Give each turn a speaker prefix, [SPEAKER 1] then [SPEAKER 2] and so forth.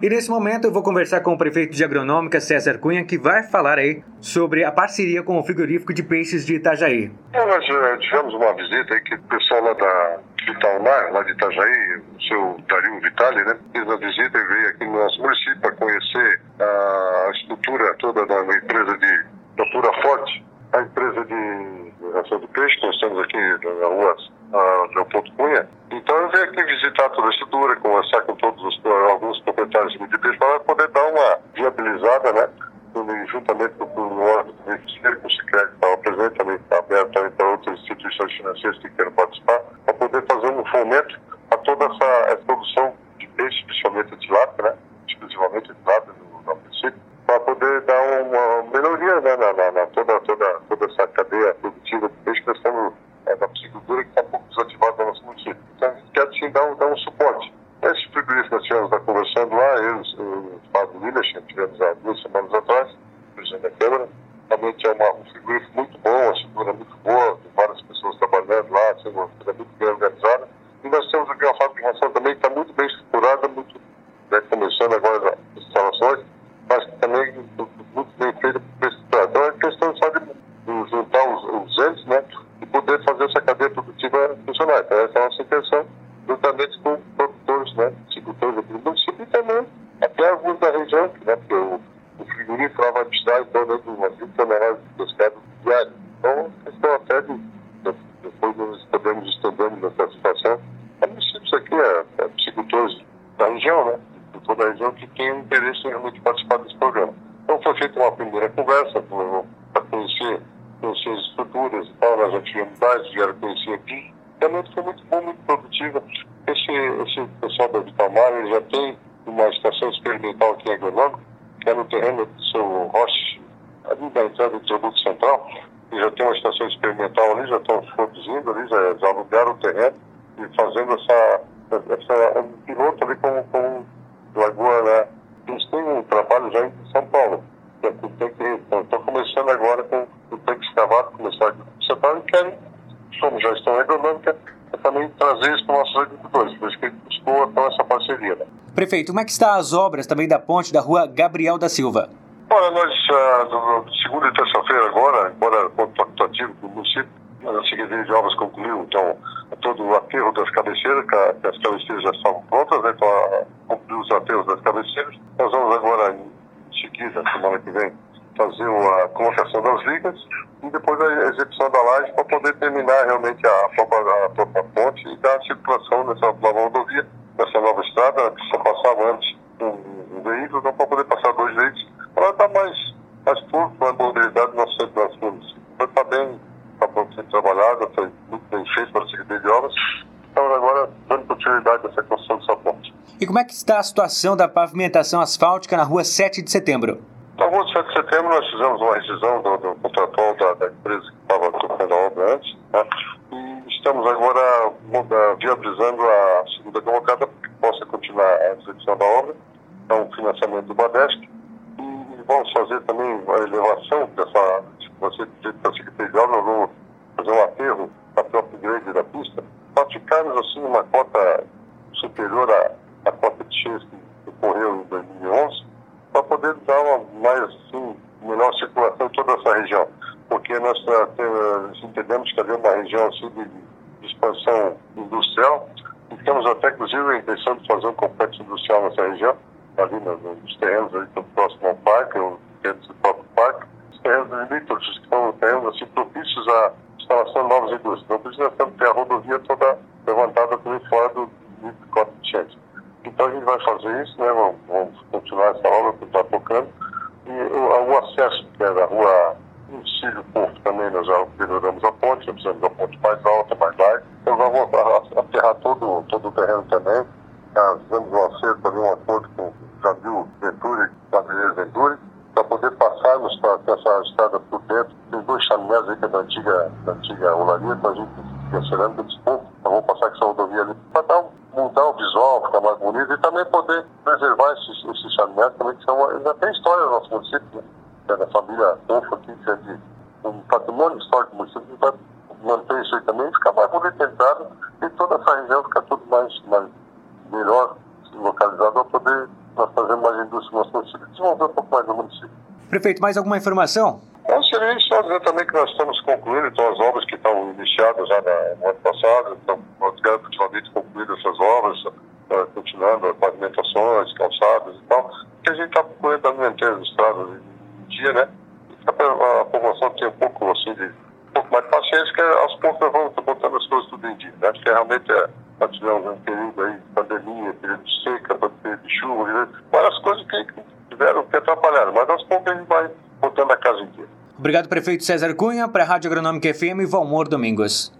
[SPEAKER 1] E nesse momento eu vou conversar com o prefeito de Agronômica, César Cunha, que vai falar aí sobre a parceria com o frigorífico de peixes de Itajaí.
[SPEAKER 2] É, nós uh, tivemos uma visita aí que o pessoal lá da Vitalmar, lá de Itajaí, o seu Dario Vitali, né, fez a visita e veio aqui no nosso município para conhecer a estrutura toda da empresa de Natura Forte, a empresa de ração do peixe, nós estamos aqui na rua Leopoldo Cunha. Então eu venho aqui visitar toda a estrutura, conversar com todos os, alguns proprietários de peixe para poder dar uma viabilizada, né? juntamente com o órgão financeiro, com o Secret estava presente, também está aberto também para outras instituições financeiras que queiram participar, para poder fazer um fomento a toda essa, essa produção de peixe, principalmente de lápis, né? exclusivamente de lápis no, no município, para poder dar uma melhoria né? na, na, na, toda, toda, toda essa cadeia produtiva de peixe que estamos é, na piscicultura que está um pouco desativada no nosso município. Então a gente quer sim dar, dar um suporte. Esse frigorífico nós estivemos lá conversando lá, eu, o Fábio Williams, tivemos há duas semanas atrás, presidente da Câmara. Realmente é uma, um frigorífico muito bom, uma estrutura muito boa, várias pessoas trabalhando lá, sendo uma muito bem organizada. E nós temos aqui uma fábrica de ração também que está muito bem estruturada, muito né, começando agora as instalações, mas também muito bem feita para estruturar. Então é questão só de juntar os, os entes, né, e poder fazer essa cadeia produtiva funcionar. Então essa é a nossa intenção, juntamente com produtores, né, agricultores do município e também até alguns da região, né, porque o o vai precisar em torno de umas 20 toneladas de pescado diário. Então, questão até de, depois nós podemos estudando nessa situação, há municípios aqui, é, é, psicultores da região, né? De toda a região que tem interesse em realmente participar desse programa. Então foi feita uma primeira conversa para conhecer, conhecer as estruturas e tal, tivemos vários, vieram conhecer aqui. Realmente foi muito bom, muito produtiva. Esse, esse pessoal da Vitalmar, ele já tem uma estação experimental aqui em Agronômica, que é no terreno do seu Roche, ali da entrada do tributo central, e já tem uma estação experimental ali, já estão produzindo ali, já, já alugaram o terreno e fazendo essa, essa um piloto ali com, com Lagoa, né? Eles têm um trabalho já em São Paulo. Estão começando agora com o tanque escavado, começar aqui no central e querem, como já estão econômica, é também trazer isso para os nossos agricultores. Por isso que a gente buscou
[SPEAKER 1] Prefeito, como é que estão as obras também da ponte da rua Gabriel da Silva?
[SPEAKER 2] Olha, nós, uh, segunda e terça-feira agora, embora ativo do município, a Secretaria de Obras concluiu, então, todo o aterro das cabeceiras, que, as cabeceiras já estavam prontas, né, então, concluiu os aterros das cabeceiras. Nós vamos agora, em seguida, semana que vem, fazer a colocação das ligas e depois a execução da laje para poder terminar realmente a própria, a própria ponte e dar circulação nessa nova rodovia, nessa nova estrada, que só passava antes um, veículo, então para poder passar dois veículos, para dar mais, mais fluxo, mais mobilidade no nosso centro das município. Então está bem, está pronto ser trabalhado, foi muito bem feito para a Secretaria de Obras. Estamos agora dando continuidade a essa construção dessa ponte.
[SPEAKER 1] E como é que está a situação da pavimentação asfáltica na rua 7 de setembro?
[SPEAKER 2] Na rua 7 de setembro nós fizemos uma rescisão do, do contratual da, da, empresa que estava tocando a obra antes, né? e estamos agora viabilizando a segunda colocada para que possa continuar a execução da obra, então o financiamento do Badesc, e vamos fazer também a elevação dessa, você para a Secretaria de Obras, vamos fazer um aterro para o upgrade da pista, para ficarmos assim uma cota superior à, à cota de cheias que ocorreu em 2011, para poder dar uma mais assim, melhor circulação em toda essa região. Porque nós uh, entendemos que havia uma região assim, de, de expansão industrial e temos até, inclusive, a intenção de fazer um complexo industrial nessa região, ali nos, terrenos ali próximo ao parque, ou dentro do próprio parque. Os terrenos limítrofes que estão terrenos assim, propícios à instalação de novas indústrias. Por temos que ter a rodovia toda levantada também fora do, código de Change. Então a gente vai fazer isso, né? Vamos, vamos continuar essa obra que está tocando. E o, o, acesso, que é da rua Cílio Porto, também nós já melhoramos a ponte, precisamos da ponte mais alta, mais larga. Então vamos aterrar todo, todo o terreno também. Já fizemos um acerto ali, um acordo com o Jamil Venturi, Gabriel Venturi, para poder passarmos para essa estrada por dentro. Tem dois chaminés aí que é da antiga, da antiga olaria, então a gente, que é cerâmica, disse, pô, vamos passar com essa rodovia ali para dar um mudar o visual, ficar mais bonito e também poder preservar esses, esses chaminé também, que são, já tem história no nosso município, né? É da família Dolfo aqui, que é de um patrimônio histórico do município, vai manter isso aí também, ficar mais bonito entrado e toda essa região ficar tudo mais, mais melhor localizado para poder nós fazemos mais indústria no nosso município, desenvolver um pouco mais no município.
[SPEAKER 1] Prefeito, mais alguma informação?
[SPEAKER 2] Então, seria só dizer também que nós estamos concluindo então, as obras que estão iniciadas já no ano passado, nós gradativamente concluídas essas obras, uh, continuando pavimentações, calçadas e tal, que a gente está procurando também manter as estradas em dia, né? A, a população tem um pouco, assim, de um pouco mais de paciência, que aos poucos nós vamos botando as coisas tudo em dia, né? Porque realmente é, nós tivemos um período aí de pandemia, período de seca, período de chuva, né? várias coisas que, tiveram que atrapalhar, mas aos poucos a gente vai botando a casa em dia.
[SPEAKER 1] Obrigado, prefeito César Cunha, para a Rádio Agronômica FM, Valmor Domingos.